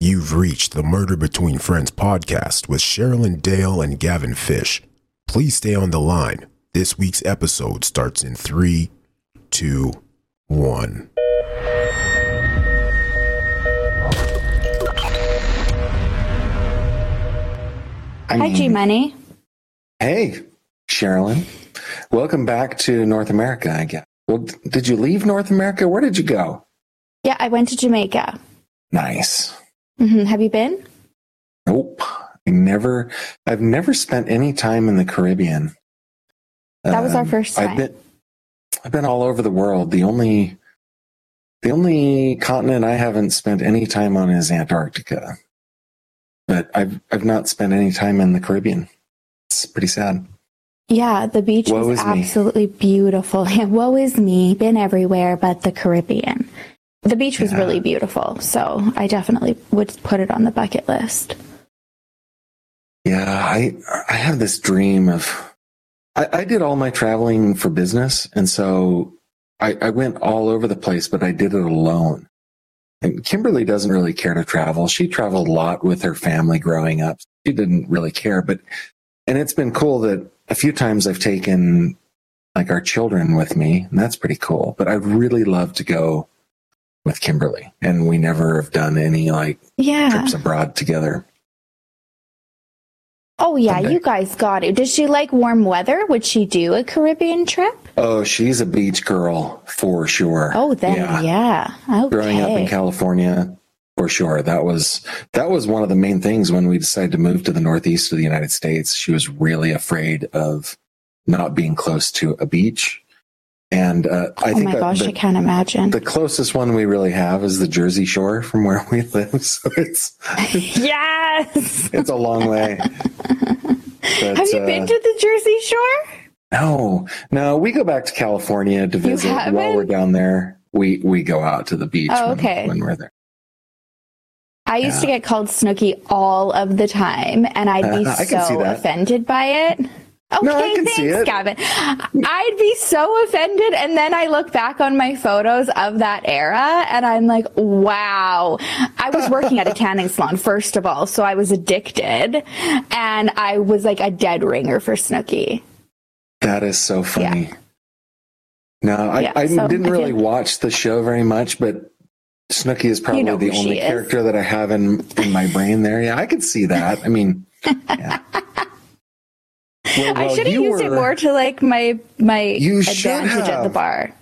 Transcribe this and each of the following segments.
You've reached the Murder Between Friends podcast with Sherrilyn Dale and Gavin Fish. Please stay on the line. This week's episode starts in three, two, one. I Hi, G Money. Hey, Sherrilyn. Welcome back to North America, I guess. Well, did you leave North America? Where did you go? Yeah, I went to Jamaica. Nice. Hmm Have you been? Nope. I never, I've never spent any time in the Caribbean. That was our Um, first I've been, I've been all over the world. The only, the only continent I haven't spent any time on is Antarctica. But I've, I've not spent any time in the Caribbean. It's pretty sad. Yeah, the beach Woe was is me. absolutely beautiful. Woe is me. Been everywhere but the Caribbean. The beach was Yeah. really beautiful, so I definitely would put it on the bucket list. Yeah, I I have this dream of I, I did all my traveling for business, and so I, I went all over the place, but I did it alone. And Kimberly doesn't really care to travel. She traveled a lot with her family growing up. She didn't really care, but and it's been cool that a few times I've taken like our children with me, and that's pretty cool. But I'd really love to go with Kimberly, and we never have done any like Yeah. trips abroad together. Oh yeah, Someday. you guys got it. Does she like warm weather? Would she do a Caribbean trip? Oh, she's a beach girl for sure. Oh, then yeah. Okay. Growing up in California, for sure. That was that was one of the main things when we decided to move to the northeast of the United States. She was really afraid of not being close to a beach. And uh, I oh think my gosh, the, I can't imagine. the closest one we really have is the Jersey Shore from where we live. So it's yes. it's a long way. But, Have you uh, been to the Jersey Shore? No, no, we go back to California to visit while we're down there. We we go out to the beach Oh, when, okay. when we're there. I used to get called Snooki all of the time, and I'd be Uh, I can see so offended by it. Okay, No, I can thanks, see it. Gavin. I'd be so offended, and then I look back on my photos of that era, and I'm like, wow. I was working at a tanning salon, first of all, so I was addicted, and I was like a dead ringer for Snooki. That is so funny. No, I, Yeah, I so didn't really watch the show very much, but Snooki is probably know the only is. character that I have in in my brain there. Yeah, I could see that. I mean, yeah. Well, I should have used it more to like my my You advantage at the bar.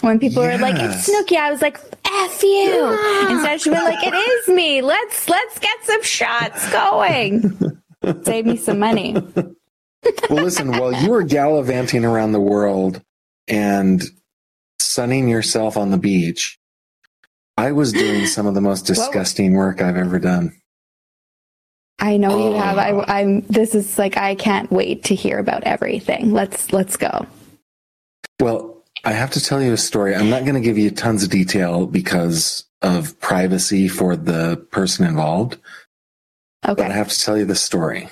When people were like, "It's Snooki," I was like, "F you!" Instead, she was like, "It is me. Let's let's get some shots going. Save me some money." well, listen, while you were gallivanting around the world and sunning yourself on the beach, I was doing some of the most disgusting work I've ever done. I know you have. I, Oh. I'm. This is like I can't wait to hear about everything. Let's let's go. Well, I have to tell you a story. I'm not going to give you tons of detail because of privacy for the person involved, Okay. but I have to tell you the story.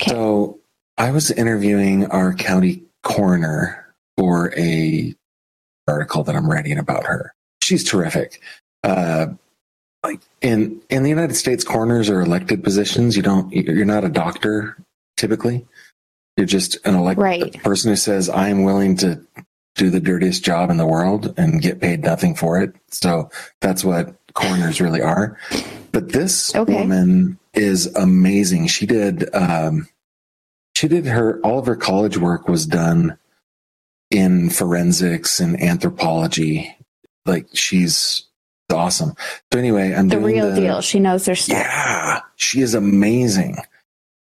Okay. So I was interviewing our county coroner for a article that I'm writing about her. She's terrific. Uh, in in the United States, coroners are elected positions. You don't. You're not a doctor typically. You're just an elected Right. person who says, "I'm willing to do the dirtiest job in the world and get paid nothing for it." So that's what coroners really are. But this Okay. woman is amazing. She did um, she did her all of her college work was done in forensics and anthropology. Like she's awesome. So anyway, I'm The real the- deal. She knows her stuff. Yeah, she is amazing.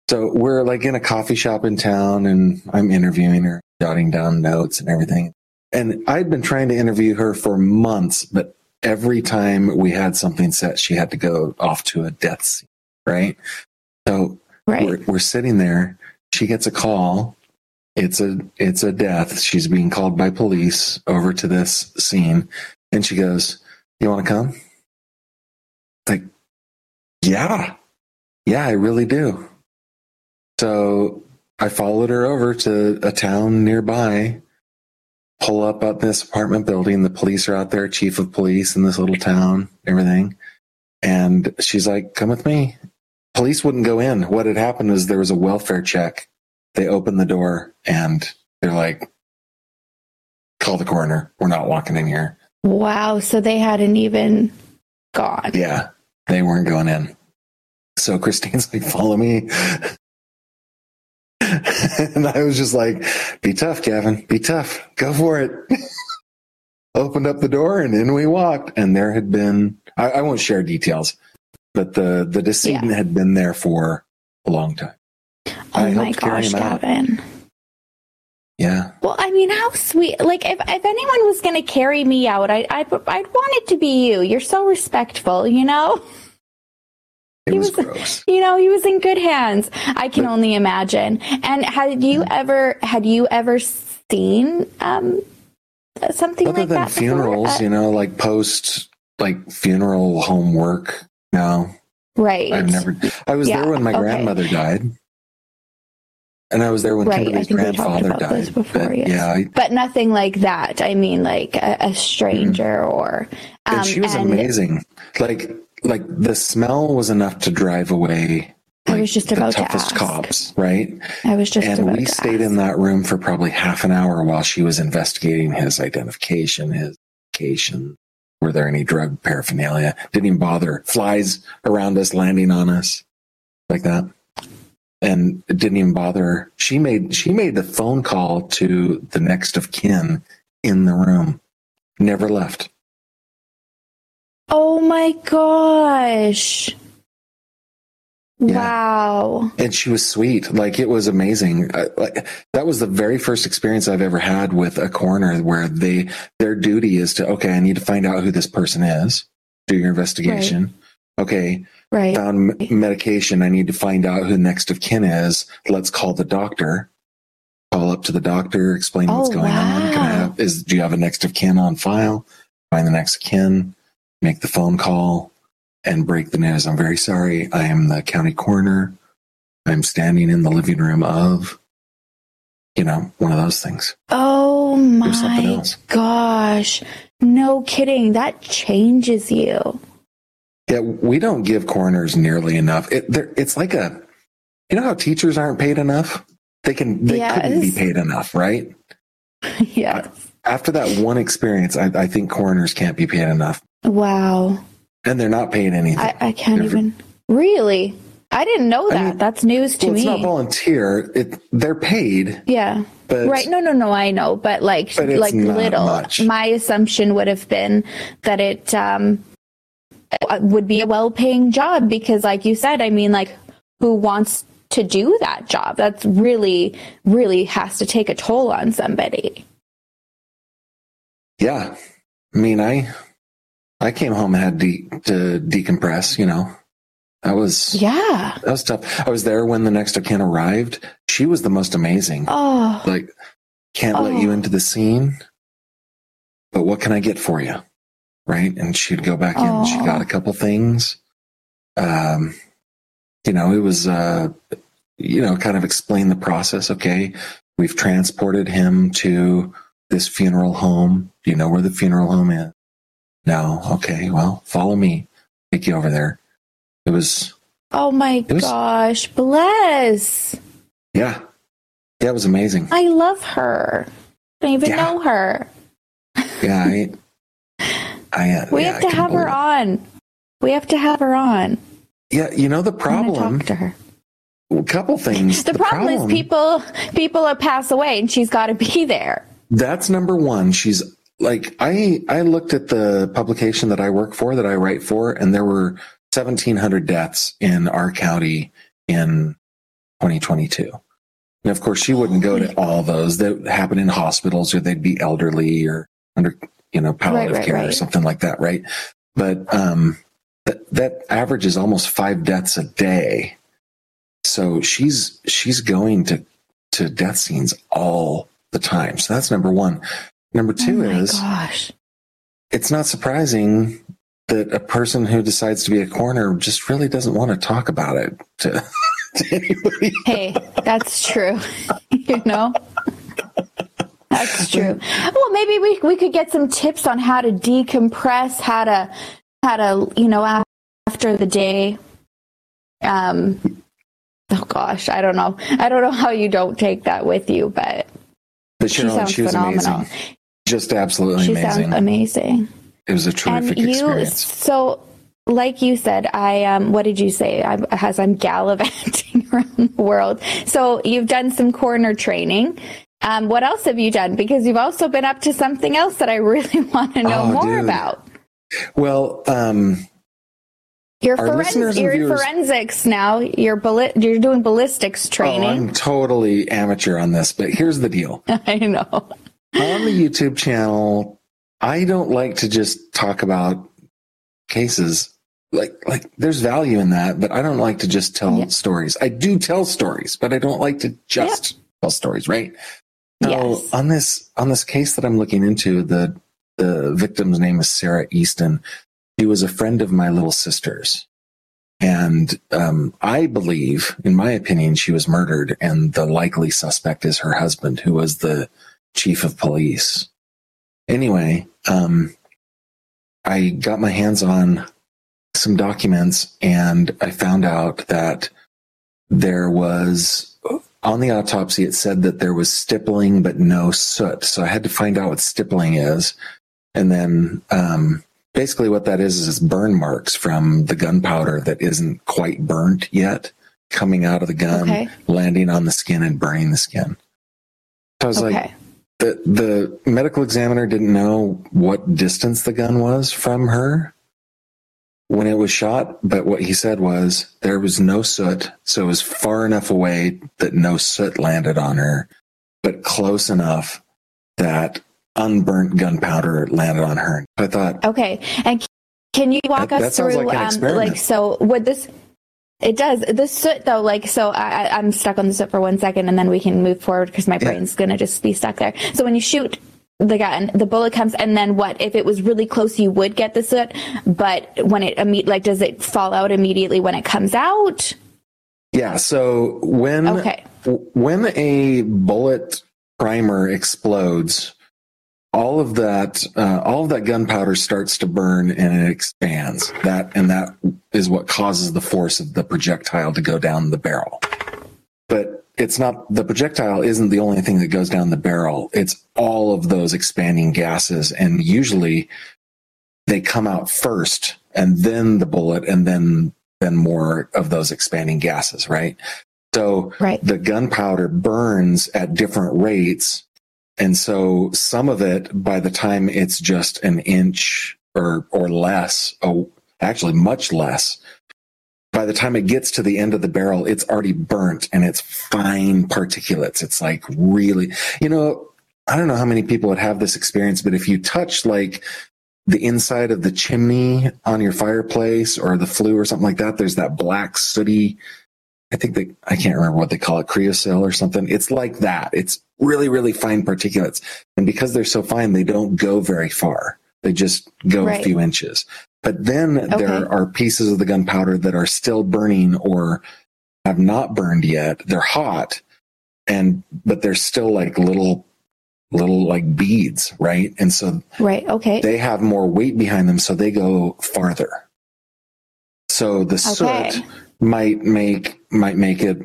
So we're like in a coffee shop in town and I'm interviewing her, jotting down notes and everything. And I'd been trying to interview her for months, but every time we had something set, she had to go off to a death scene, right? So Right. we're, we're sitting there. She gets a call. It's a it's a death. She's being called by police over to this scene, and she goes, "You want to come?" Like, yeah, yeah, I really do. So I followed her over to a town nearby. Pull up at this apartment building. The police are out there, chief of police in this little town, everything. And she's like, "Come with me." police wouldn't go in. What had happened is there was a welfare check. They opened the door and they're like, call the coroner. We're not walking in here. Wow. So they hadn't even gone. Yeah, they weren't going in. So Christine's like, follow me. and I was just like, be tough, Gavin. Be tough. Go for it. Opened up the door and in we walked. And there had been, I, I won't share details, but the, the decedent had been there for a long time. Oh I my gosh, him out. Yeah. Well, I mean, how sweet. Like, if, if anyone was going to carry me out, I, I, I'd want it to be you. You're so respectful, you know? It He was was- gross. You know, he was in good hands. I can only imagine. And had you ever, had you ever seen, um, something Other like than that funerals, Uh, you know, like post like funeral homework. No, right. I've never. I was Yeah, there when my okay. grandmother died, and I was there when Right, Kimberly's think we talked grandfather this died. before, But, yes. Yeah, I, But nothing like that. I mean, like a, a stranger or. Um, and she was and amazing. Like, like the smell was enough to drive away. I was just the about to toughest ask. cops, right? I was just and we to stayed ask. in that room for probably half an hour while she was investigating his identification, his location. Were there any drug paraphernalia? Didn't even bother. Flies around us, landing on us, like that, and it didn't even bother. She made she made the phone call to the next of kin in the room. Never left. Oh my gosh. Yeah. Wow. and she was sweet like it was amazing I, like that was the very first experience i've ever had with a coroner where they their duty is to okay i need to find out who this person is do your investigation okay Right. found m- medication i need to find out who next of kin is. Let's call the doctor. Call up to the doctor explain what's Oh, going on. Can i have is do you have a next of kin on file? Find the next of kin make the phone call and break the news. I'm very sorry i am the county coroner. I'm standing in the living room of you know one of those things. Oh my gosh. No kidding. That changes you. Yeah we don't give coroners nearly enough it, it's like a you know how teachers aren't paid enough they can they couldn't be paid enough right yes. after that one experience I, I think coroners can't be paid enough Wow. and they're not paid anything I, I can't They're- even. Really? I didn't know I that. mean, That's news to well, it's me. not volunteer it they're paid yeah. but right. No, no, no. I know. But like, But like little. much. My assumption would have been that it um, would be a well paying job because, like you said, I mean, like, who wants to do that job? That's really, really has to take a toll on somebody. Yeah. I mean, I I came home and had de- to decompress, you know. That was Yeah. that was tough. I was there when the next of kin arrived. She was the most amazing. Oh. Like, can't let you Oh. into the scene, but what can I get for you? Right? And she'd go back in. She got a couple things. Um, you know, it was uh, you know, kind of explain the process. Okay, we've transported him to this funeral home. Do you know where the funeral home is? No. Okay. Well, follow me. Take you over there. It was, Oh my was- gosh. Bless. yeah, yeah, it was amazing. I love her. I don't even Yeah. know her. Yeah, I, I, uh, We yeah, have to have her it. on. We have to have her on. Yeah, you know the problem. talk to her. A couple things. The, problem, is people people pass away and she's got to be there. That's number one. She's like I I looked at the publication that I work for that I write for, and there were 1,700 deaths in our county in 2022. And of course, she wouldn't go to all those that happen in hospitals, or they'd be elderly or under you know palliative right, care or something like that, right? But um, that that average is almost five deaths a day. So she's she's going to to death scenes all the time. So that's number one. Number two oh is gosh. it's not surprising that a person who decides to be a coroner just really doesn't want to talk about it to, to anybody. Hey, that's true. you know? That's true. Well, maybe we we could get some tips on how to decompress, how to how to, you know, after the day. Um oh gosh, I don't know. I don't know how you don't take that with you, but But she sounds she was phenomenal. amazing. Just absolutely She amazing. sounds amazing. it was a terrific And you experience. so like you said, I um what did you say? I as I'm gallivanting around the world. So you've done some coroner training. Um, what else have you done? Because you've also been up to something else that I really want to know Oh, more dude. about. Well, um, Your Our listeners forensics, and your viewers- forensics now. You're balli- you're doing ballistics training. oh. I'm totally amateur on this, but here's the deal. I know. on the YouTube channel, I don't like to just talk about cases. Like, like there's value in that, but I don't like to just tell Yeah. stories. I do tell stories, but I don't like to just tell stories, right? Yes. on this on this case that I'm looking into, the the victim's name is Sarah Easton. She was a friend of my little sister's. And um, I believe, in my opinion, she was murdered, and the likely suspect is her husband, who was the chief of police. Anyway, um, I got my hands on some documents, and I found out that there was on the autopsy. It said that there was stippling, but no soot. So I had to find out what stippling is, and then um, basically what that is is burn marks from the gunpowder that isn't quite burnt yet coming out of the gun Okay. landing on the skin and burning the skin So i was like the the medical examiner didn't know what distance the gun was from her when it was shot but what he said was there was no soot so it was far enough away that no soot landed on her but close enough that unburnt gunpowder landed on her i thought Okay. And can you walk That- us that through, like an um, like, so would this, it does. The soot, though, like, so I, I- I'm stuck on the soot for one second and then we can move forward because my brain's to just be stuck there. So when you shoot the gun, the bullet comes, and then what? If it was really close, you would get the soot, but when it, imme- like, does it fall out immediately when it comes out? yeah so when Okay. when a bullet primer explodes all of that uh, all of that gunpowder starts to burn and it expands that and that is what causes the force of the projectile to go down the barrel but it's not the projectile isn't the only thing that goes down the barrel it's all of those expanding gases and usually they come out first and then the bullet and then then more of those expanding gases right so Right. the gunpowder burns at different rates. And so some of it, by the time it's just an inch or, or less, oh, actually much less, by the time it gets to the end of the barrel, it's already burnt and it's fine particulates. It's like really, you know, I don't know how many people would have this experience, but if you touch like the inside of the chimney on your fireplace or the flue or something like that, there's that black sooty I think they, I can't remember what they call it, creosote or something. It's like that. It's really, really fine particulates. And because they're so fine, they don't go very far. They just go Right. a few inches. But then Okay. there are pieces of the gunpowder that are still burning or have not burned yet. They're hot and, but they're still like little, little like beads, right? And so Right. Okay. they have more weight behind them, so they go farther. So the Okay. soot might make might make it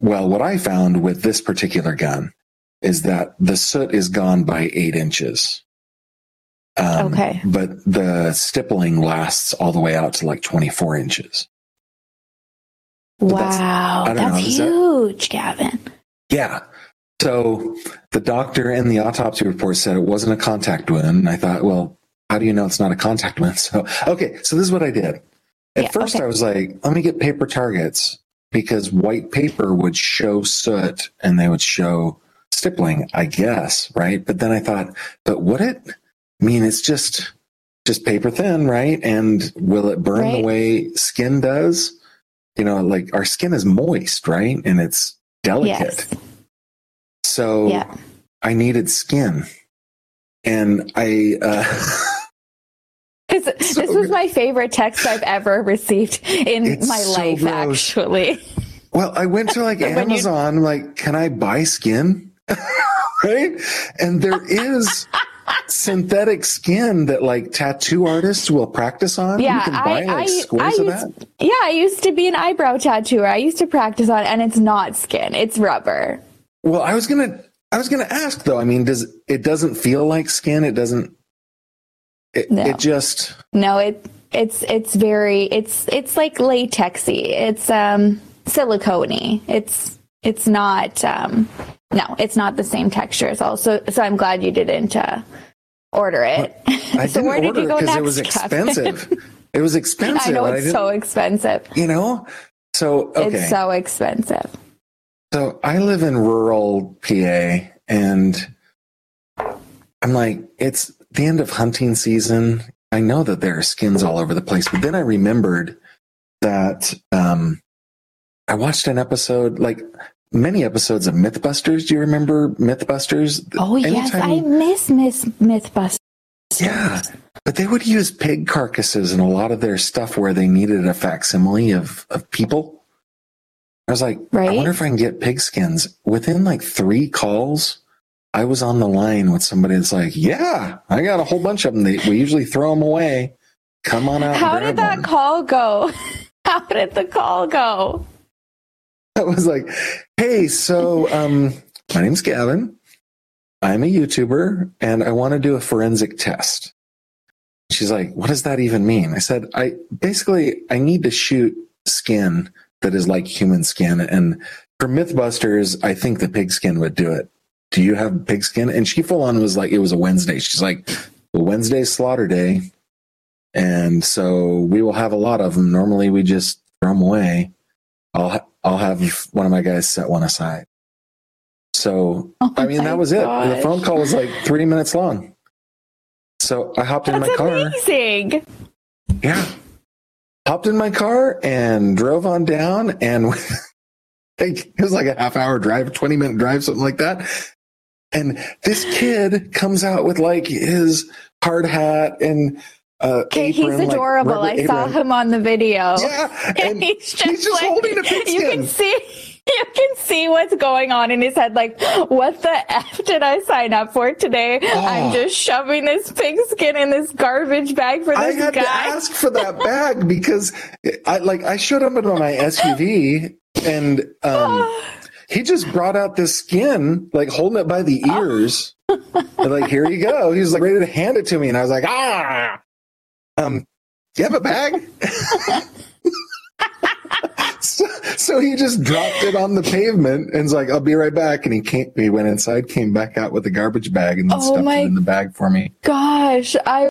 well. What I found with this particular gun is that the soot is gone by eight inches. Um, Okay. but the stippling lasts all the way out to like twenty four inches. But that's- Wow, don't that's know, is that- huge, Gavin. Yeah. So the doctor in the autopsy report said it wasn't a contact wound. And I thought, well, how do you know it's not a contact wound? So, okay. So this is what I did. At Yeah, first, okay. I was like, let me get paper targets because white paper would show soot and they would show stippling, I guess. Right. But then I thought, but would it? I mean, it's just, just paper thin, right? And will it burn the way skin does? You know, like our skin is moist, right? And it's delicate. Yes. So Yeah. I needed skin. And I, uh, 'Cause So this was my favorite text I've ever received in my so life, gross. actually. well, I went to like When you- Amazon, like, can I buy skin? right? And there is synthetic skin that like tattoo artists will practice on. Yeah, you can buy I- like I- I used-. Yeah, I used to be an eyebrow tattooer. I used to practice on, and it's not skin; it's rubber. Well, I was gonna, I was gonna ask though. I mean, does it doesn't feel like skin? It doesn't. It, No. it just No, it it's it's very it's it's like latexy. It's um silicone. It's it's not um no, it's not the same texture as all. So so I'm glad you didn't uh, order it. I so didn't where did you go because next? it was expensive. it was expensive. I know it's didn't- so expensive. you know. So okay, It's so expensive. So I live in rural PA and I'm like, it's the end of hunting season. I know that there are skins all over the place, but then I remembered that um, I watched an episode, like many episodes of Mythbusters. Do you remember Mythbusters? Oh yes, I miss Miss Mythbusters. Yeah, but they would use pig carcasses in a lot of their stuff where they needed a facsimile of, of people. I was like, right? I wonder if I can get pig skins. Within like three calls, I was on the line with somebody that's like, yeah, I got a whole bunch of them. They, we usually throw them away. Come on out. How did that one." call go? How did the call go? I was like, hey, so um, my name's Gavin. I'm a YouTuber and I want to do a forensic test. She's like, what does that even mean? I said, I basically I need to shoot skin that is like human skin. And for Mythbusters, I think the pig skin would do it. Do you have pig skin? And she full on was like, it was a Wednesday. She's like, well, Wednesday's slaughter day. And so we will have a lot of them. Normally we just throw them away. I'll, I'll have one of my guys set one aside. So, Oh I mean, that was it. The phone call was like three minutes long. So I hopped in That's my car. amazing. Yeah. Hopped in my car and drove on down and it was like a half hour drive, 20 minute drive, something like that. And this kid comes out with like his hard hat and uh Okay, he's apron, like, adorable. rubber I saw him on the video. Yeah. And he's just, he's just like, holding a pig You can see you can see what's going on in his head. Like, what the f did I sign up for today? I'm Oh. just shoving this pig skin in this garbage bag for this guy. I had to ask for that bag because I like I showed up in my SUV and um he just brought out this skin, like holding it by the ears. And like, here you go. He was like ready to hand it to me. And I was like, ah. Um, do you have a bag? so, so he just dropped it on the pavement and was like, I'll be right back. And he came he went inside, came back out with a garbage bag and then Oh stuffed it in the bag for me. Gosh, I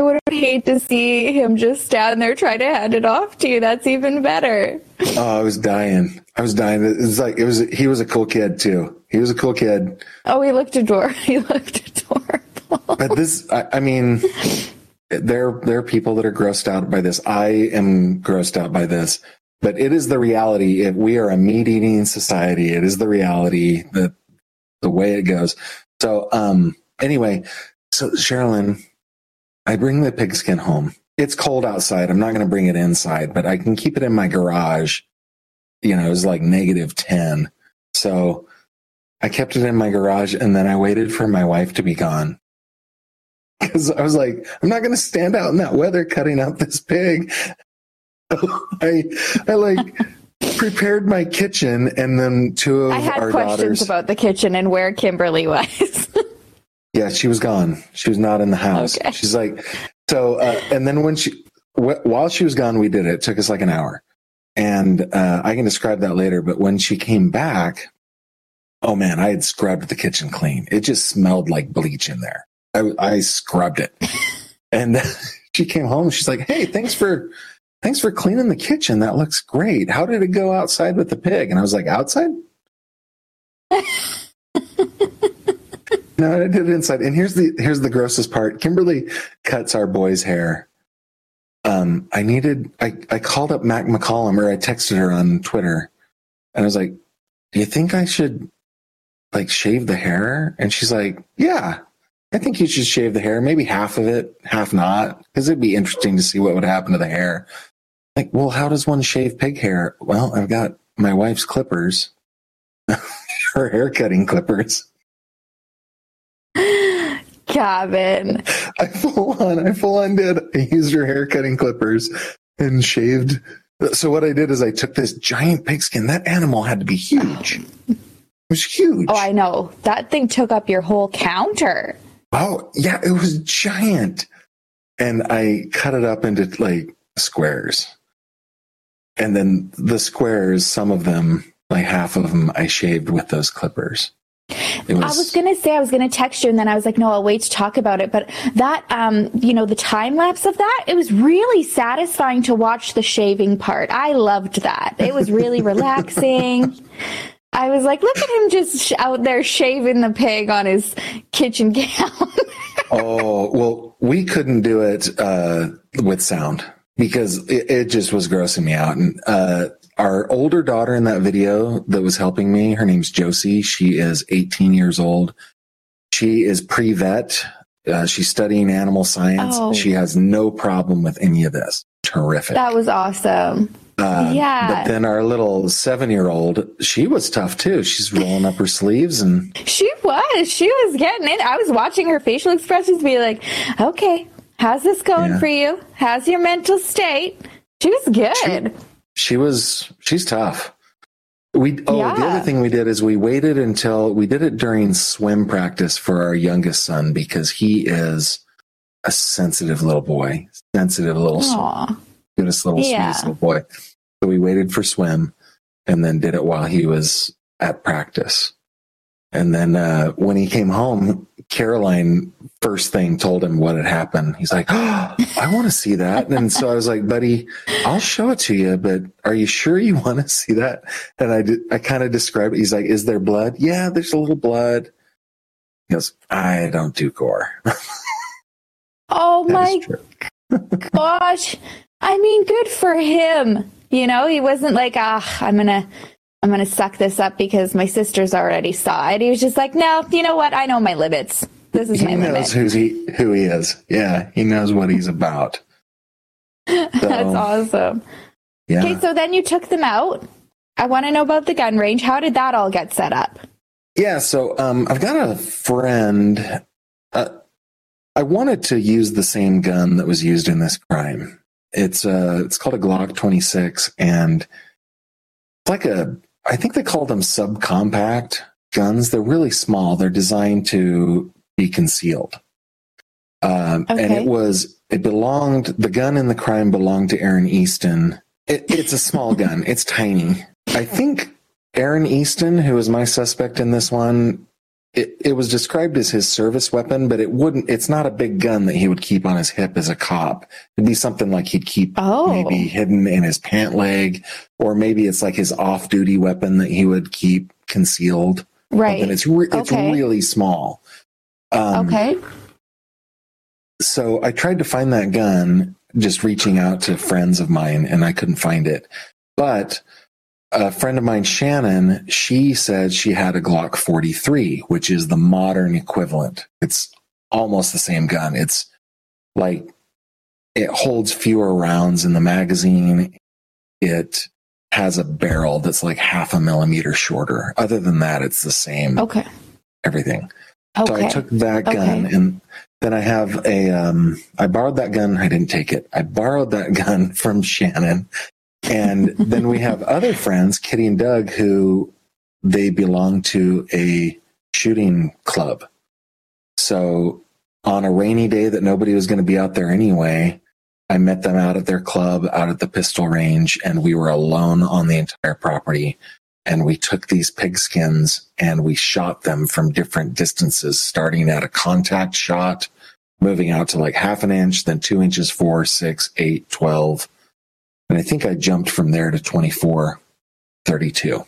would hate to see him just stand there trying to hand it off to you. That's even better. Oh, I was dying. I was dying. It was like it was. He was a cool kid too. He was a cool kid. Oh, he looked adorable. He looked adorable. But this, I, I mean, there there are people that are grossed out by this. I am grossed out by this. But it is the reality. If we are a meat eating society, it is the reality that the way it goes. So, um, anyway, so Sherrilyn, I bring the pigskin home. It's cold outside. I'm not going to bring it inside, but I can keep it in my garage. You know, it was like negative 10. So I kept it in my garage and then I waited for my wife to be gone. Cause I was like, I'm not going to stand out in that weather cutting out this pig. I, I like prepared my kitchen and then two of I had our questions daughters. about the kitchen and where Kimberly was. Yeah, she was gone. She was not in the house. Okay. She's like, so, uh, and then when she, wh- while she was gone, we did it. It took us like an hour. And uh, I can describe that later. But when she came back, oh man, I had scrubbed the kitchen clean. It just smelled like bleach in there. I, I scrubbed it. and she came home. She's like, "Hey, thanks for thanks for cleaning the kitchen. That looks great. How did it go outside with the pig?" And I was like, "Outside." no, I did it inside. And here's the here's the grossest part. Kimberly cuts our boy's hair. Um, I needed I, I called up Mac McCollum or I texted her on Twitter and I was like, Do you think I should like shave the hair? And she's like, Yeah, I think you should shave the hair, maybe half of it, half not, because it'd be interesting to see what would happen to the hair. Like, well, how does one shave pig hair? Well, I've got my wife's clippers, her hair cutting clippers. Gavin. I full on, I full on did. I used her hair cutting clippers and shaved. So what I did is I took this giant pigskin. That animal had to be huge. It was huge. Oh, I know. That thing took up your whole counter. Oh, yeah, it was giant. And I cut it up into like squares. And then the squares, some of them, like half of them, I shaved with those clippers. Was, I was gonna say I was gonna text you, and then I was like, no, I'll wait to talk about it. But that, um, you know, the time lapse of that, it was really satisfying to watch the shaving part. I loved that. It was really relaxing. I was like, look at him just out there shaving the pig on his kitchen gown. oh well, we couldn't do it uh, with sound because it, it, just was grossing me out. And uh, our older daughter in that video that was helping me, her name's Josie. She is 18 years old. She is pre vet. Uh, she's studying animal science. Oh. She has no problem with any of this. Terrific. That was awesome. Uh, yeah. But then our little seven year old, she was tough too. She's rolling up her sleeves and. She was. She was getting it. I was watching her facial expressions be like, okay, how's this going yeah. for you? How's your mental state? She was good. She, she was she's tough. We oh yeah. the other thing we did is we waited until we did it during swim practice for our youngest son because he is a sensitive little boy, sensitive little goodest little yeah. sweetest little boy. So we waited for swim and then did it while he was at practice. And then uh, when he came home, Caroline first thing told him what had happened. He's like, oh, I want to see that. And so I was like, buddy, I'll show it to you, but are you sure you want to see that? And I did, I kind of described it. He's like, is there blood? Yeah, there's a little blood. He goes, I don't do gore. oh my gosh. I mean, good for him. You know, he wasn't like, ah, I'm going to I'm to suck this up because my sisters already saw it. He was just like, no, you know what? I know my limits. This is my limits. he knows who's he, who he is. Yeah, he knows what he's about. So, That's awesome. Yeah. Okay, so then you took them out. I want to know about the gun range. How did that all get set up? Yeah, so um, I've got a friend. Uh, I wanted to use the same gun that was used in this crime. It's uh, it's called a Glock 26, and it's like a I think they call them subcompact guns. They're really small. They're designed to be concealed. Um, okay. And it was, it belonged, the gun in the crime belonged to Aaron Easton. It, it's a small gun, it's tiny. I think Aaron Easton, who is my suspect in this one, it, it was described as his service weapon, but it wouldn't, it's not a big gun that he would keep on his hip as a cop. It'd be something like he'd keep oh. maybe hidden in his pant leg, or maybe it's like his off duty weapon that he would keep concealed. Right. And it's, re- it's really small. Um, okay. So I tried to find that gun, just reaching out to friends of mine, and I couldn't find it. But a friend of mine, Shannon, she said she had a Glock 43, which is the modern equivalent. It's almost the same gun. It's like it holds fewer rounds in the magazine. It has a barrel that's like half a millimeter shorter. Other than that, it's the same. Okay. Everything. Okay. So I took that gun okay. and then I have a, um, I borrowed that gun. I didn't take it. I borrowed that gun from Shannon and then we have other friends, Kitty and Doug, who they belong to a shooting club. So on a rainy day that nobody was going to be out there anyway, I met them out at their club, out at the pistol range, and we were alone on the entire property. And we took these pigskins and we shot them from different distances, starting at a contact shot, moving out to like half an inch, then two inches, four, six, eight, 12. And I think I jumped from there to 24, 32.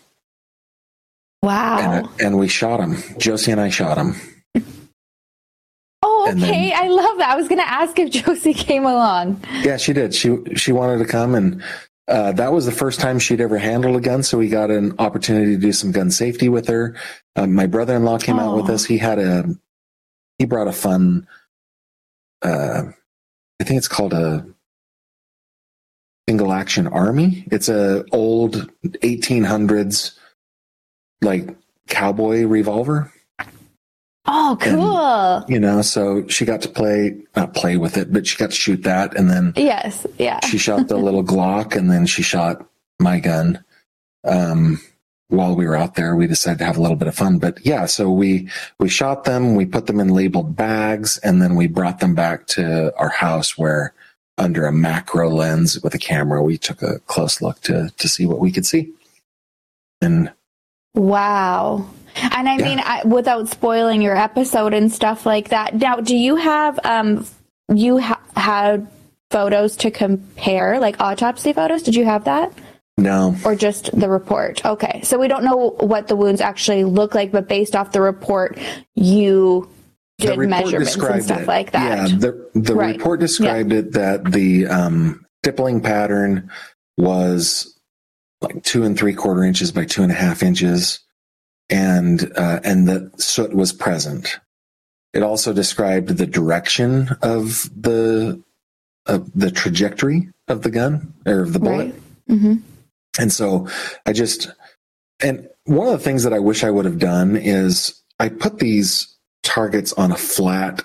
Wow. And, and we shot him. Josie and I shot him. oh, and then- okay. I love that. I was going to ask if Josie came along. Yeah, she did. She she wanted to come, and uh, that was the first time she'd ever handled a gun. So we got an opportunity to do some gun safety with her. Uh, my brother-in-law came out with us. He had a he brought a fun. Uh, I think it's called a single action army. It's a old 1800s like cowboy revolver. Oh, cool. You know, so she got to play not play with it, but she got to shoot that, and then yes. Yeah. she shot the little Glock and then she shot my gun. Um, while we were out there, we decided to have a little bit of fun. But yeah, so we we shot them, we put them in labeled bags, and then we brought them back to our house where under a macro lens with a camera, we took a close look to to see what we could see. And Wow. And I Yeah. mean, I, without spoiling your episode and stuff like that. Now, do you have um you ha- had photos to compare, like autopsy photos? Did you have that, no, or just the report? Okay, so we don't know what the wounds actually look like, but based off the report, you did measurements and stuff it. like that. Yeah, the the Right. report described it that the um, stippling pattern was like two and three quarter inches by two and a half inches, and uh, and that soot was present. It also described the direction of the of the trajectory of the gun or of the bullet. Right. hmm And so I just, and one of the things that I wish I would have done is I put these targets on a flat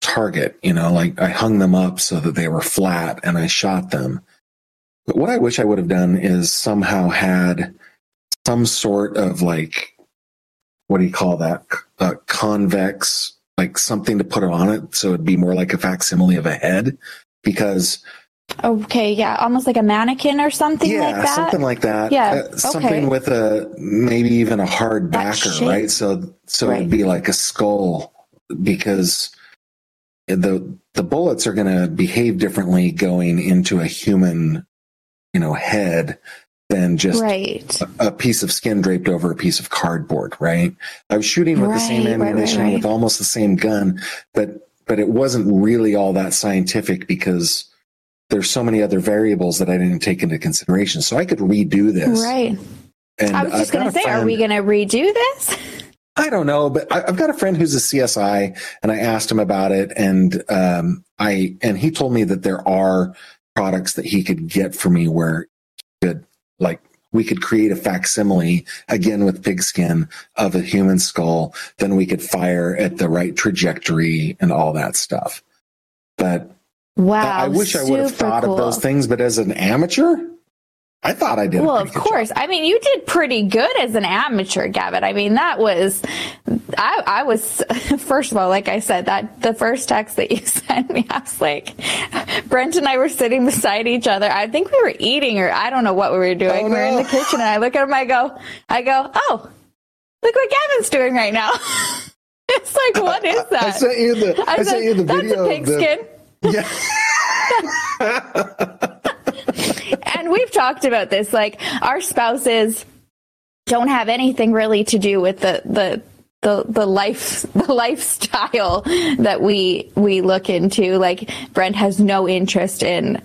target, you know, like I hung them up so that they were flat and I shot them. But what I wish I would have done is somehow had some sort of like, what do you call that? Uh, convex, like something to put on it so it'd be more like a facsimile of a head because Okay, yeah, almost like a mannequin or something yeah, like that. Yeah, something like that. Yeah, Uh, something okay. with a maybe even a hard backer, right? So so Right. it'd be like a skull because the the bullets are going to behave differently going into a human, you know, head than just right. a piece of skin draped over a piece of cardboard, right? I was shooting with the same Right, right, right, ammunition with almost the same gun, but but it wasn't really all that scientific because there's so many other variables that I didn't take into consideration. So I could redo this. Right. And I was just going to say, are we going to redo this? I don't know, but I, I've got a friend who's a CSI, and I asked him about it, and um, I and he told me that there are products that he could get for me where could like we could create a facsimile again with pigskin of a human skull, then we could fire at the right trajectory and all that stuff. But Wow. I, wish I would have thought cool. of those things, but as an amateur, I thought I did. Well, of course. job. I mean, you did pretty good as an amateur, Gavin. I mean, that was, I, I was, first of all, like I said, that the first text that you sent me, I was like, Brent and I were sitting beside each other. I think we were eating or I don't know what we were doing. Oh, we were in the kitchen and I look at him, I go, I go, oh, look what Gavin's doing right now. it's like, what is that? I sent you the. I, I sent said, you the that's a of the- pigskin. Yeah. and we've talked about this like our spouses don't have anything really to do with the the the, the life the lifestyle that we we look into like Brent has no interest in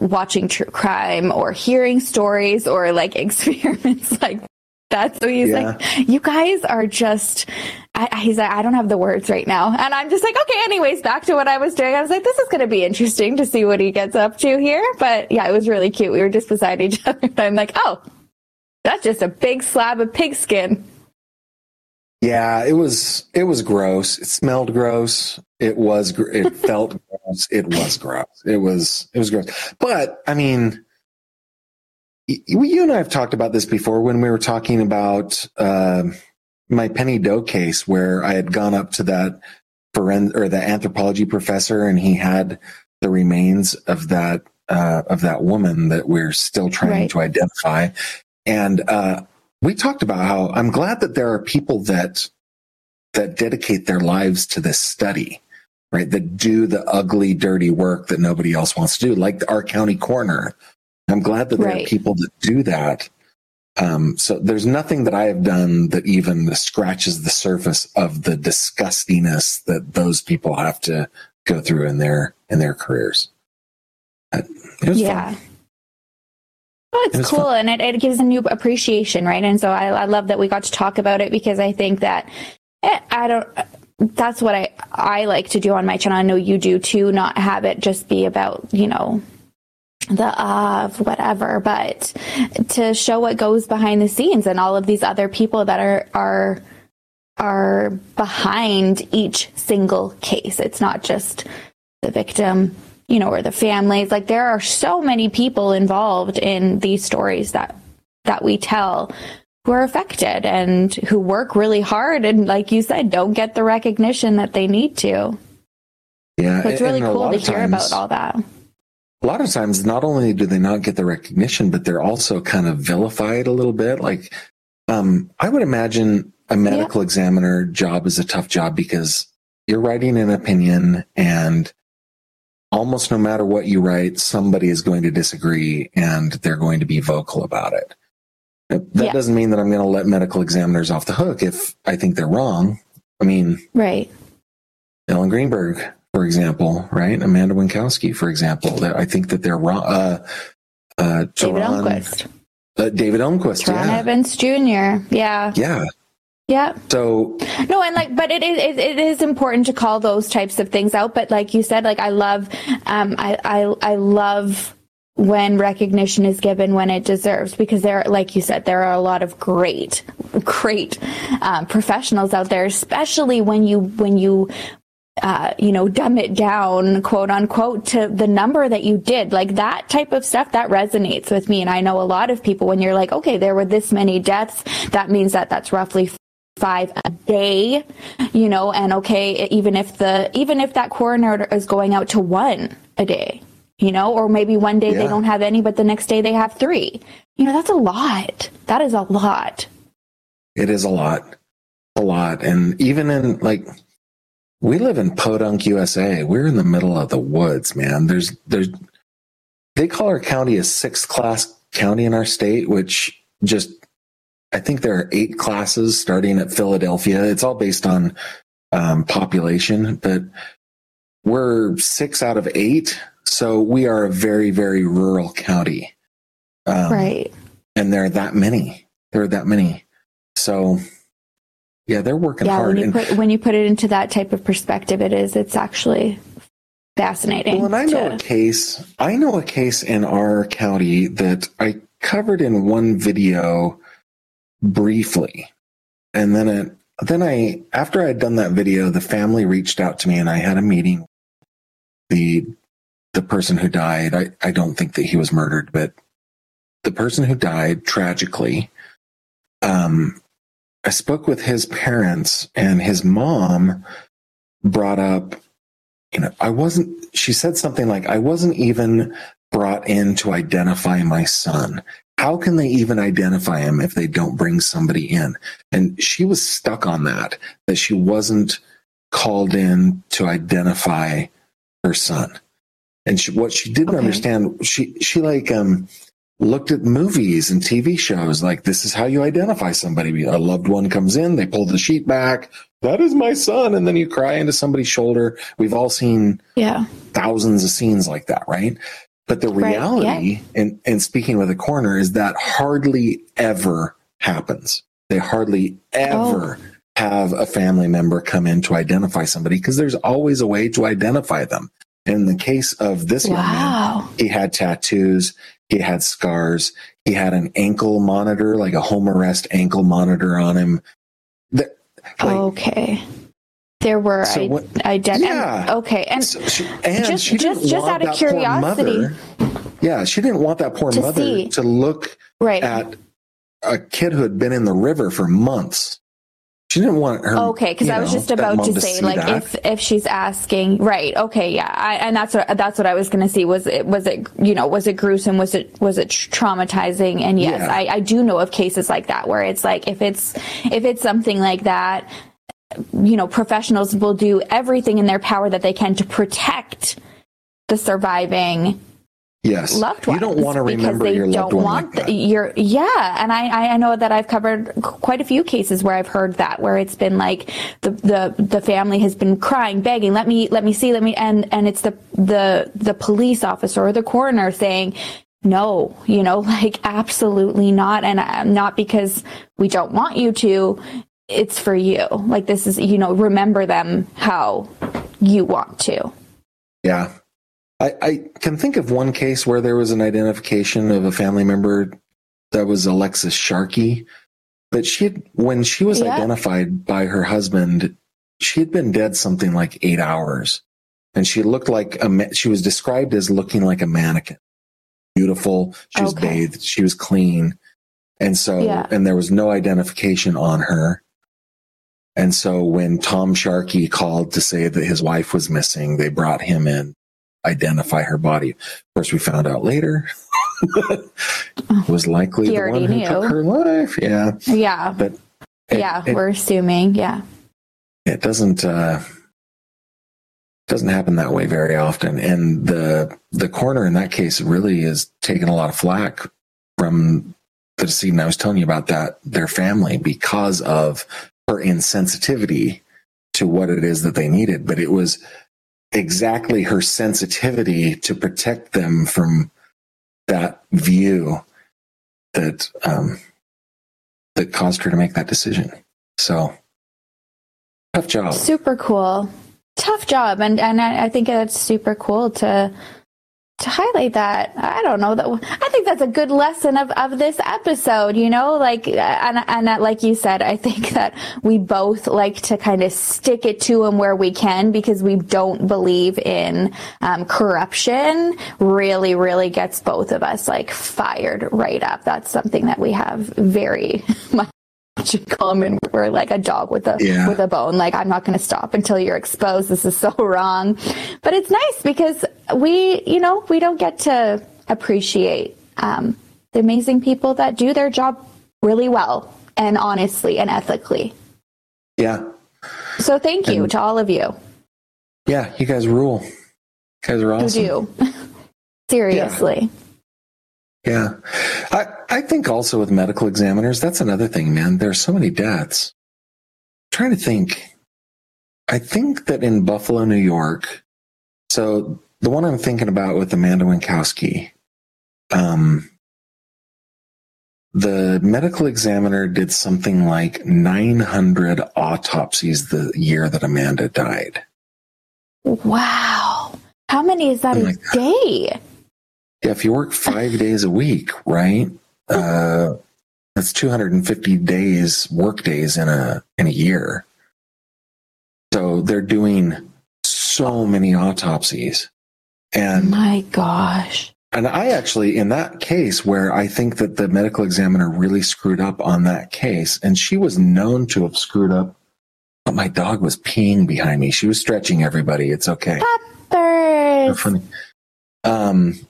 watching true crime or hearing stories or like experiments like that so he's Yeah. like you guys are just I, he's like i don't have the words right now and i'm just like okay anyways back to what i was doing i was like this is going to be interesting to see what he gets up to here but yeah it was really cute we were just beside each other and i'm like oh that's just a big slab of pigskin Yeah, it was it was gross. It smelled gross. It was it felt gross. It was gross. It was it was gross. But I mean, you and I have talked about this before when we were talking about uh, my Penny Doe case, where I had gone up to that foren- or the anthropology professor, and he had the remains of that uh, of that woman that we're still trying Right. to identify. And uh, we talked about how I'm glad that there are people that that dedicate their lives to this study, right? That do the ugly, dirty work that nobody else wants to do, like our county coroner. I'm glad that there Right. are people that do that. Um, so there's nothing that I have done that even scratches the surface of the disgustiness that those people have to go through in their in their careers. Uh, It yeah. fun. Oh, it's was cool and it, it gives a new appreciation, right? And so I, I love that we got to talk about it because I think that eh, I don't. That's what I I like to do on my channel. I know you do too. Not have it just be about you know the of whatever, but to show what goes behind the scenes and all of these other people that are are are behind each single case. It's not just the victim, you know, or the families. Like there are so many people involved in these stories that that we tell who are affected and who work really hard and like you said, don't get the recognition that they need to. Yeah, So it's really cool to of hear about all that. A lot of times not only do they not get the recognition but they're also kind of vilified a little bit. Like um, i would imagine a medical examiner job is a tough job because you're writing an opinion and almost no matter what you write somebody is going to disagree and they're going to be vocal about it. That Yeah. doesn't mean that i'm going to let medical examiners off the hook if i think they're wrong. I mean Right. Ellen Greenberg, for example, right? Amanda Wienckowski, for example. That I think that they're wrong. Uh, uh, David Teron- Elmquist. Uh, David Elmquist. Ron Yeah. Evans Jr. Yeah. Yeah. Yeah. So No, and like, but it is it, it is important to call those types of things out. But like you said, like I love, um, I I I love when recognition is given when it deserves because there, like you said, there are a lot of great, great um, professionals out there, especially when you when you. Uh, you know, dumb it down, quote unquote, to the number that you did. Like that type of stuff that resonates with me. And I know a lot of people when you're like, okay, there were this many deaths, that means that that's roughly five a day, you know, and okay, even if the even if that coroner is going out to one a day, you know, or maybe one day they don't have any, but the next day they have three. You know, that's a lot. That is a lot. it is a lot, a lot. And even in like, we live in Podunk, USA. We're in the middle of the woods, man. There's, there's, they call our county a sixth class county in our state, which just, I think there are eight classes starting at Philadelphia. It's all based on um, population, but we're six out of eight. So we are a very, very rural county. Um, right. And there are that many. There are that many. So yeah, they're working Yeah. hard. When you And- put when you put it into that type of perspective, it is. It's actually fascinating. Well, and I know to- a case. I know a case in our county that I covered in one video briefly, and then it, then I after I had done that video, the family reached out to me, and I had a meeting. The the person who died, I I don't think that he was murdered, but the person who died tragically. Um, I spoke with his parents, and his mom brought up you know, I wasn't, she said something like, I wasn't even brought in to identify my son. How can they even identify him if they don't bring somebody in? And she was stuck on that, that she wasn't called in to identify her son. And she, what she didn't Okay. understand, she, she like, um, looked at movies and TV shows like this is how you identify somebody. A loved one comes in, they pull the sheet back. That is my son. And then you cry into somebody's shoulder. We've all seen yeah. thousands of scenes like that, right? But the Right, reality, and, and speaking with a coroner, is that hardly ever happens. They hardly ever oh. have a family member come in to identify somebody because there's always a way to identify them. In the case of this young man, he had tattoos, he had scars, he had an ankle monitor, like a home arrest ankle monitor on him. The- like, okay. There were So I, what- ident- Yeah. and- okay, and So she, and Just- she just- just out of curiosity. mother- yeah, she didn't want that poor To mother see. to look right. at a kid who had been in the river for months She didn't want her. Okay, because I was know, just about to say, see like, that. if if she's asking, right? Okay, yeah, I, and that's what that's what I was going to see. Was it was it you know was it gruesome? Was it was it traumatizing? And yes, Yeah. I, I do know of cases like that where it's like if it's if it's something like that, you know, professionals will do everything in their power that they can to protect the surviving yes, loved ones you don't want to because remember they your loved don't want like that. your yeah and I, I know that i've covered quite a few cases where i've heard that where it's been like the the the family has been crying begging let me let me see let me and and it's the the the police officer or the coroner saying no you know like absolutely not and uh, not because we don't want you to it's for you like this is you know remember them how you want to Yeah. I, I can think of one case where there was an identification of a family member that was Alexis Sharkey. But she had, when she was Yeah. identified by her husband, she had been dead something like eight hours. And she looked like a, she was described as looking like a mannequin. Beautiful. She was Okay. bathed. She was clean. And so, Yeah. and there was no identification on her. And so when Tom Sharkey called to say that his wife was missing, they brought him in, identify her body. Of course, we found out later was likely He the one who knew. took her life. Yeah, yeah but it, yeah it, we're assuming yeah it doesn't uh, doesn't happen that way very often. And the the coroner in that case really is taking a lot of flack from the decedent. I was telling you about that their family because of her insensitivity to what it is that they needed, but it was exactly her sensitivity to protect them from that view that um, that caused her to make that decision. So tough job. super cool tough job and and I, I think it's super cool to to highlight that i don't know that i think that's a good lesson of of this episode you know like uh, and and that, like you said i think that we both like to kind of stick it to them where we can because we don't believe in um, corruption really really gets both of us like fired right up. That's something that we have very much in common we're like a dog with a Yeah. with a bone like i'm not going to stop until you're exposed this is so wrong but it's nice because we you know we don't get to appreciate um, the amazing people that do their job really well and honestly and ethically Yeah. so thank you And- to all of you Yeah. You guys rule. You guys are awesome. do seriously Yeah. I, I think also with medical examiners, that's another thing, man. There's so many deaths. I'm trying to think. I think that in Buffalo, New York, so the one I'm thinking about with Amanda Wienckowski, um, the medical examiner did something like 900 autopsies the year that Amanda died. wow how many is that Oh a day Yeah, if you work five days a week, right? Uh, that's 250 days, work days in a in a year. So they're doing so many autopsies, and my gosh and I actually in that case where I think that the medical examiner really screwed up on that case, and she was known to have screwed up. But my dog was peeing behind me. She was stretching everybody. It's okay. Peppers. funny. Um,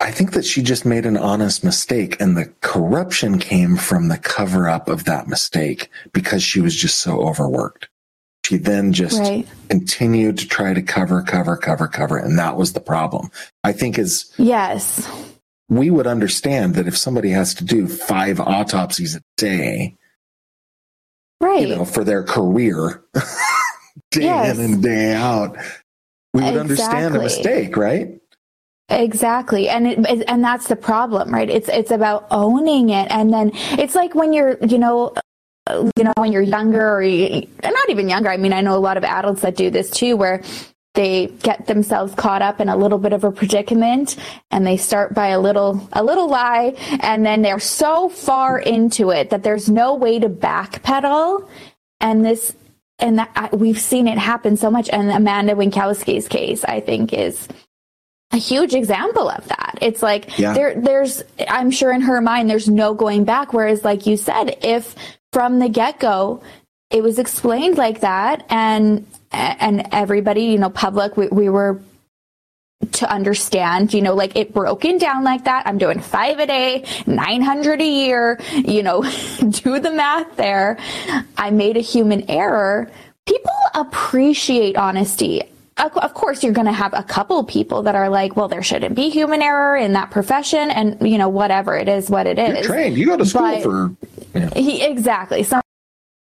I think that she just made an honest mistake, and the corruption came from the cover up of that mistake because she was just so overworked. She then just right continued to try to cover, cover, cover, cover, and that was the problem. I think is yes we would understand that if somebody has to do five autopsies a day, right you know, for their career, day Yes. in and day out, we would understand a mistake, right? Exactly. And it, and that's the problem, right? It's it's about owning it and then it's like when you're, you know, you know, when you're younger or you, not even younger. I mean, I know a lot of adults that do this too where they get themselves caught up in a little bit of a predicament and they start by a little a little lie and then they're so far into it that there's no way to backpedal and this and that, I, we've seen it happen so much and Amanda Wienckowski's case I think is a huge example of that. It's like Yeah. there there's I'm sure in her mind there's no going back whereas like you said if from the get go, it was explained like that, and and everybody, you know, public, we, we were to understand, you know, like it broken down like that. I'm doing five a day, 900 a year, you know, do the math there. I made a human error. People appreciate honesty. Of course, you're going to have a couple people that are like, well, there shouldn't be human error in that profession. And, you know, whatever it is, what it is. You're trained. You go to school But- for. Yeah. He, exactly. Some,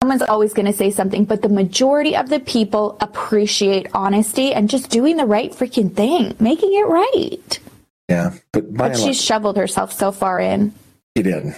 someone's always going to say something, but the majority of the people appreciate honesty and just doing the right freaking thing, making it right. yeah. But But large, shoveled herself so far in. she did.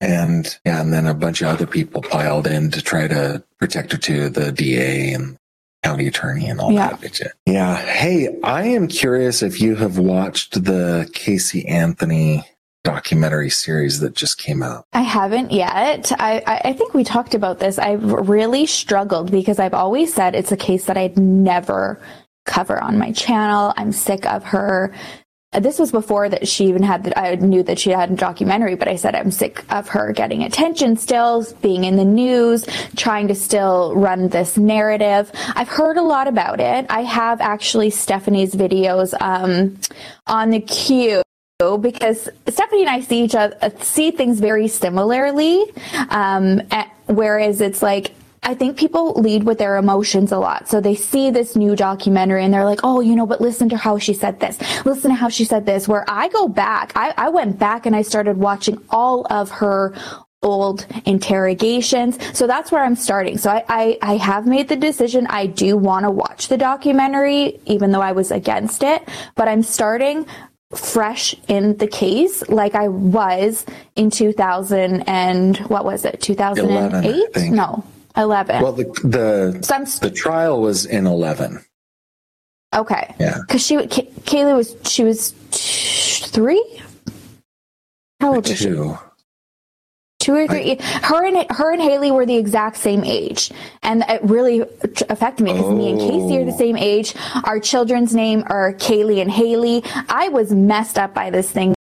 And yeah, and then a bunch of other people piled in to try to protect her to the DA and county attorney and all Yeah. that. bitch. Yeah. Hey, I am curious if you have watched the Casey Anthony documentary series that just came out. I haven't yet. I, I, I think we talked about this. I've really struggled because I've always said it's a case that I'd never cover on my channel. I'm sick of her. This was before that she even had, the, I knew that she had a documentary, but I said I'm sick of her getting attention still, being in the news, trying to still run this narrative. I've heard a lot about it. I have actually Stephanie's videos um, on the queue because Stephanie and I see each other see things very similarly. Um, whereas it's like I think people lead with their emotions a lot. So they see this new documentary and they're like, oh, you know, but listen to how she said this. Listen to how she said this. Where I go back, I, I went back and I started watching all of her old interrogations. So that's where I'm starting. So I, I, I have made the decision. I do want to watch the documentary, even though I was against it, but I'm starting fresh in the case like I was in 2000 and what was it? 2008? 11, No, 11. Well, the the the trial was in eleven. okay. Yeah. Cause she, Kay- Caylee was, she was three? How old is she? Two. two or three. her and her and Haley were the exact same age, and it really affected me because me and Casey are the Oh. same age. Our children's name are Caylee and Haley. I was messed up by this thing.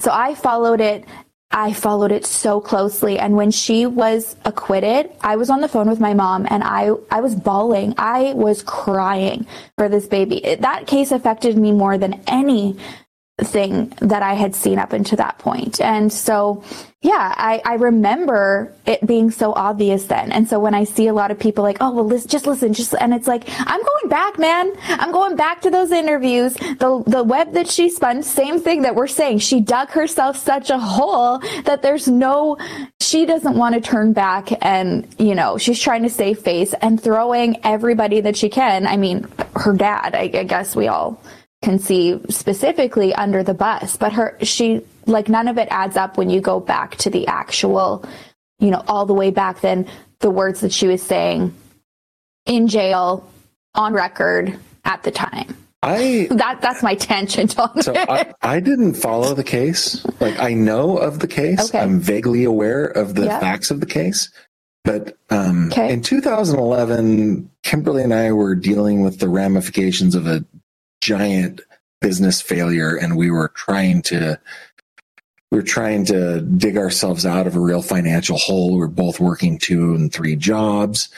So I followed it. I followed it so closely, and when she was acquitted, I was on the phone with my mom, and I I was bawling. I was crying for this baby. That case affected me more than any thing that I had seen up until that point. And so, yeah, I, I remember it being so obvious then. And so when I see a lot of people like, oh, well, listen, just listen, just, and it's like, I'm going back, man. I'm going back to those interviews. The, the web that she spun, same thing that we're saying. She dug herself such a hole that there's no, she doesn't want to turn back and, you know, she's trying to save face and throwing everybody that she can. I mean, her dad, I, I guess we all can see specifically under the bus but her she like none of it adds up when you go back to the actual you know all the way back then the words that she was saying in jail on record at the time I that that's my tangent on so it. I, I didn't follow the case. Like I know of the case. Okay. I'm vaguely aware of the Yeah. facts of the case. But um, Okay. in 2011, Kimberly and I were dealing with the ramifications of a giant business failure, and we were trying to we were trying to dig ourselves out of a real financial hole. We're both working two and three jobs.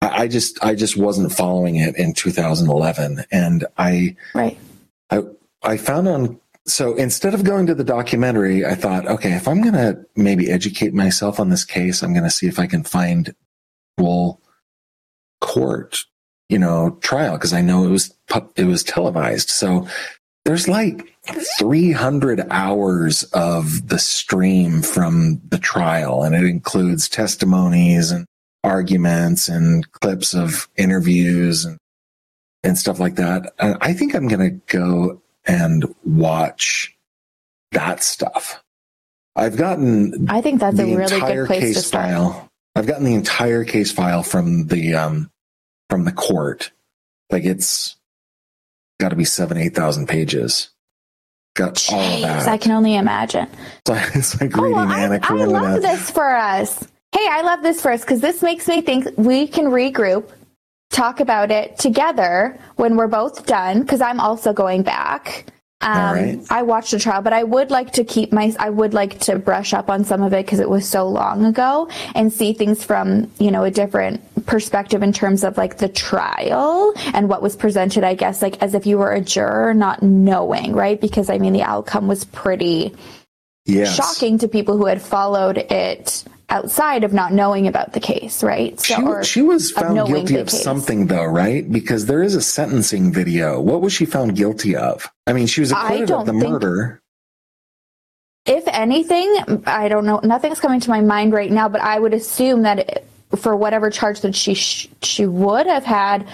I, I just I just wasn't following it in 2011, and I right I I found on so instead of going to the documentary, I thought, okay, if I'm going to maybe educate myself on this case, I'm going to see if I can find full court, you know, trial because I know it was it was televised. So there's like 300 hours of the stream from the trial, and it includes testimonies and arguments and clips of interviews and and stuff like that. And I think I'm going to go and watch that stuff. I've gotten i think that's a really good place case to start file. I've gotten the entire case file from the um from the court. Like it's got to be seven eight thousand pages. Got all of that. i can only imagine it's like Oh, reading well, I, Anna I Karenina. love this for us. Hey, I love this for us because this makes me think we can regroup, talk about it together when we're both done. Because I'm also going back. Um, right. I watched the trial, but I would like to keep my, I would like to brush up on some of it because it was so long ago and see things from, you know, a different perspective in terms of like the trial and what was presented, I guess, like as if you were a juror, not knowing, right? Because I mean, the outcome was pretty Yes. shocking to people who had followed it outside of not knowing about the case, right? She, or she was of found knowing guilty of case. something though, right? Because there is a sentencing video. What was she found guilty of? I mean, she was acquitted of the think- murder. If anything, I don't know. Nothing's coming to my mind right now, but I would assume that it, for whatever charge that she sh- she would have had,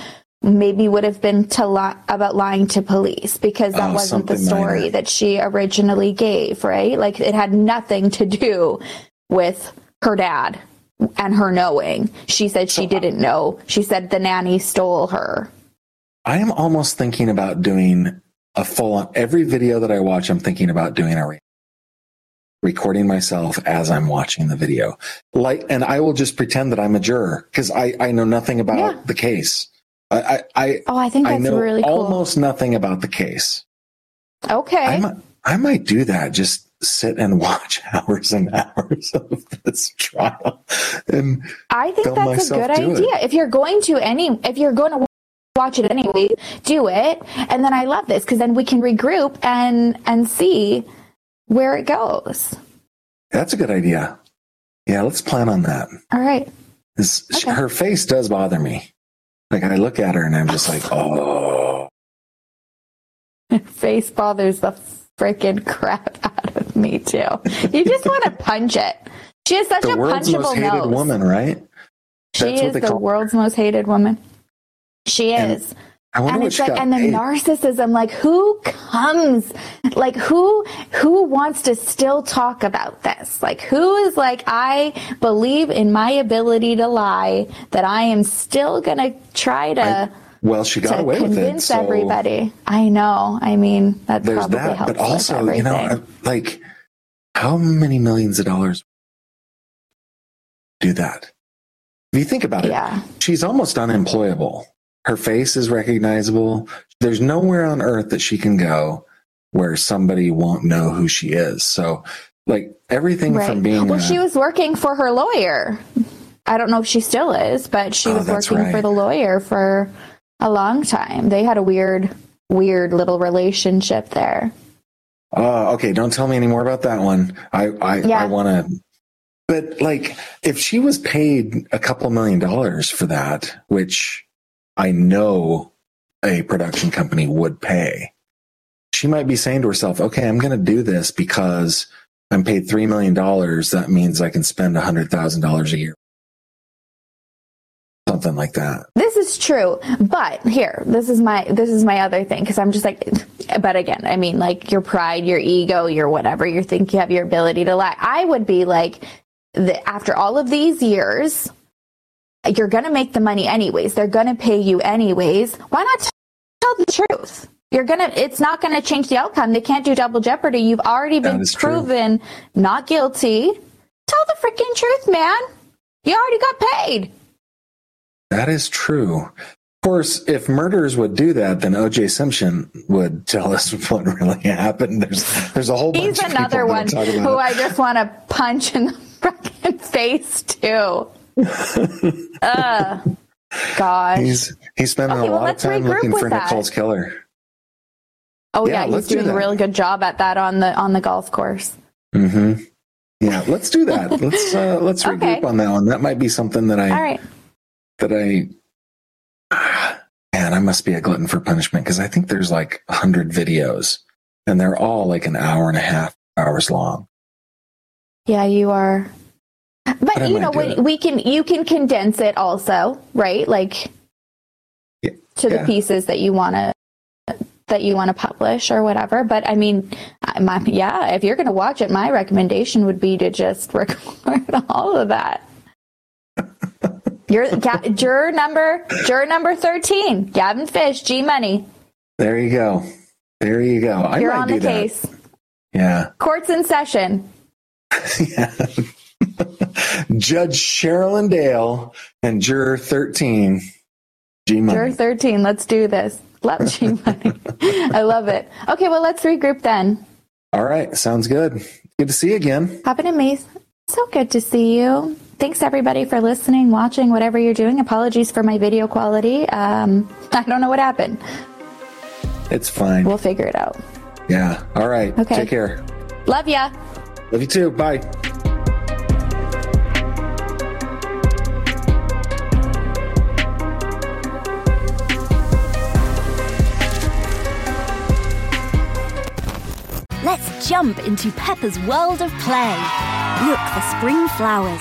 maybe would have been to li- about lying to police because that Oh, wasn't the story minor. that she originally gave, right? Like it had nothing to do with her dad and her knowing. She said she uh, didn't know. She said the nanny stole her. I am almost thinking about doing a full on every video that I watch. I'm thinking about doing a re- recording myself as I'm watching the video. Like, and I will just pretend that I'm a juror because I, I know nothing about Yeah. the case. I, I, I, Oh, I think I that's know really cool. almost nothing about the case. okay. I might, I might do that. Just sit and watch hours and hours of this trial. And I think that's a good do it. idea. If you're going to any, if you're going to watch it anyway, do it. And then I love this because then we can regroup and and see where it goes. that's a good idea. Yeah, let's plan on that. All right. Okay. Her face does bother me. Like I look at her and I'm just like, oh, Face bothers the freaking crap out of me too. You just want to punch it. She has such the a world's most punchable hated nose. woman, right? She That's is the world's most hated woman. She And is. I wonder and what it's like and the paid. narcissism like who comes like who who wants to still talk about this like who is like i believe in my ability to lie that i am still gonna try to well, she got away with it. convince So everybody i know i mean that there's probably that. helps But also, you know, like how many millions of dollars do that? If you think about it, yeah she's almost unemployable. Her face is recognizable. There's nowhere on earth that she can go where somebody won't know who she is. So, like everything right from being well a- she was working for her lawyer i don't know if she still is but she Oh, was working right. for the lawyer for a long time they had a weird weird little relationship there Oh, okay. Don't tell me any more about that one. I, I, Yeah. I want to. But like, if she was paid a couple million dollars for that, which I know a production company would pay, she might be saying to herself, "Okay, I'm going to do this because I'm paid three million dollars. That means I can spend a hundred thousand dollars a year." Something like that. This is true, but here, this is my this is my other thing because I'm just like, but again, I mean, like your pride, your ego, your whatever, you think you have your ability to lie. I would be like, the, after all of these years, you're gonna make the money anyways. They're gonna pay you anyways. Why not tell the truth? You're gonna. It's not gonna change the outcome. They can't do double jeopardy. You've already been is true. proven not guilty. Tell the freaking truth, man. You already got paid. That is true. Of course, if murderers would do that, then O.J. Simpson would tell us what really happened. There's there's a whole bunch He's of people another one who it. I just want to punch in the fucking face too. Ugh. Gosh. He's he's spending Okay, a well, lot of time looking for that. Nicole's killer. oh yeah, yeah, he's let's do doing a really good job at that on the on the golf course. Mm-hmm. Yeah, let's do that. let's uh, let's Okay. regroup on that one. That might be something that I All right. That I. Ah, Man, I must be a glutton for punishment because I think there's like a hundred videos, and they're all like an hour and a half hours long. Yeah, you are. But I you know, it. we can you can condense it also, right? Like Yeah. to the Yeah. pieces that you want to that you want to publish or whatever. But I mean, my, yeah, if you're going to watch it, my recommendation would be to just record all of that. You're Ga- juror number juror number thirteen, Gavin Fish, G Money. There you go. There you go. I You're on the that. case. Yeah. Court's in session. yeah. Judge Sherrilyn Dale and juror 13, G Money. Juror 13. Let's do this. Love G Money. I love it. Okay, well, let's regroup then. All right, sounds good. Good to see you again. Have an amazing. So good to see you. Thanks everybody for listening, watching, whatever you're doing. Apologies for my video quality. Um, I don't know what happened. It's fine. We'll figure it out. yeah. All right. Okay. Take care. Love ya. Love you too. Bye. Let's jump into Peppa's world of play. Look for spring flowers,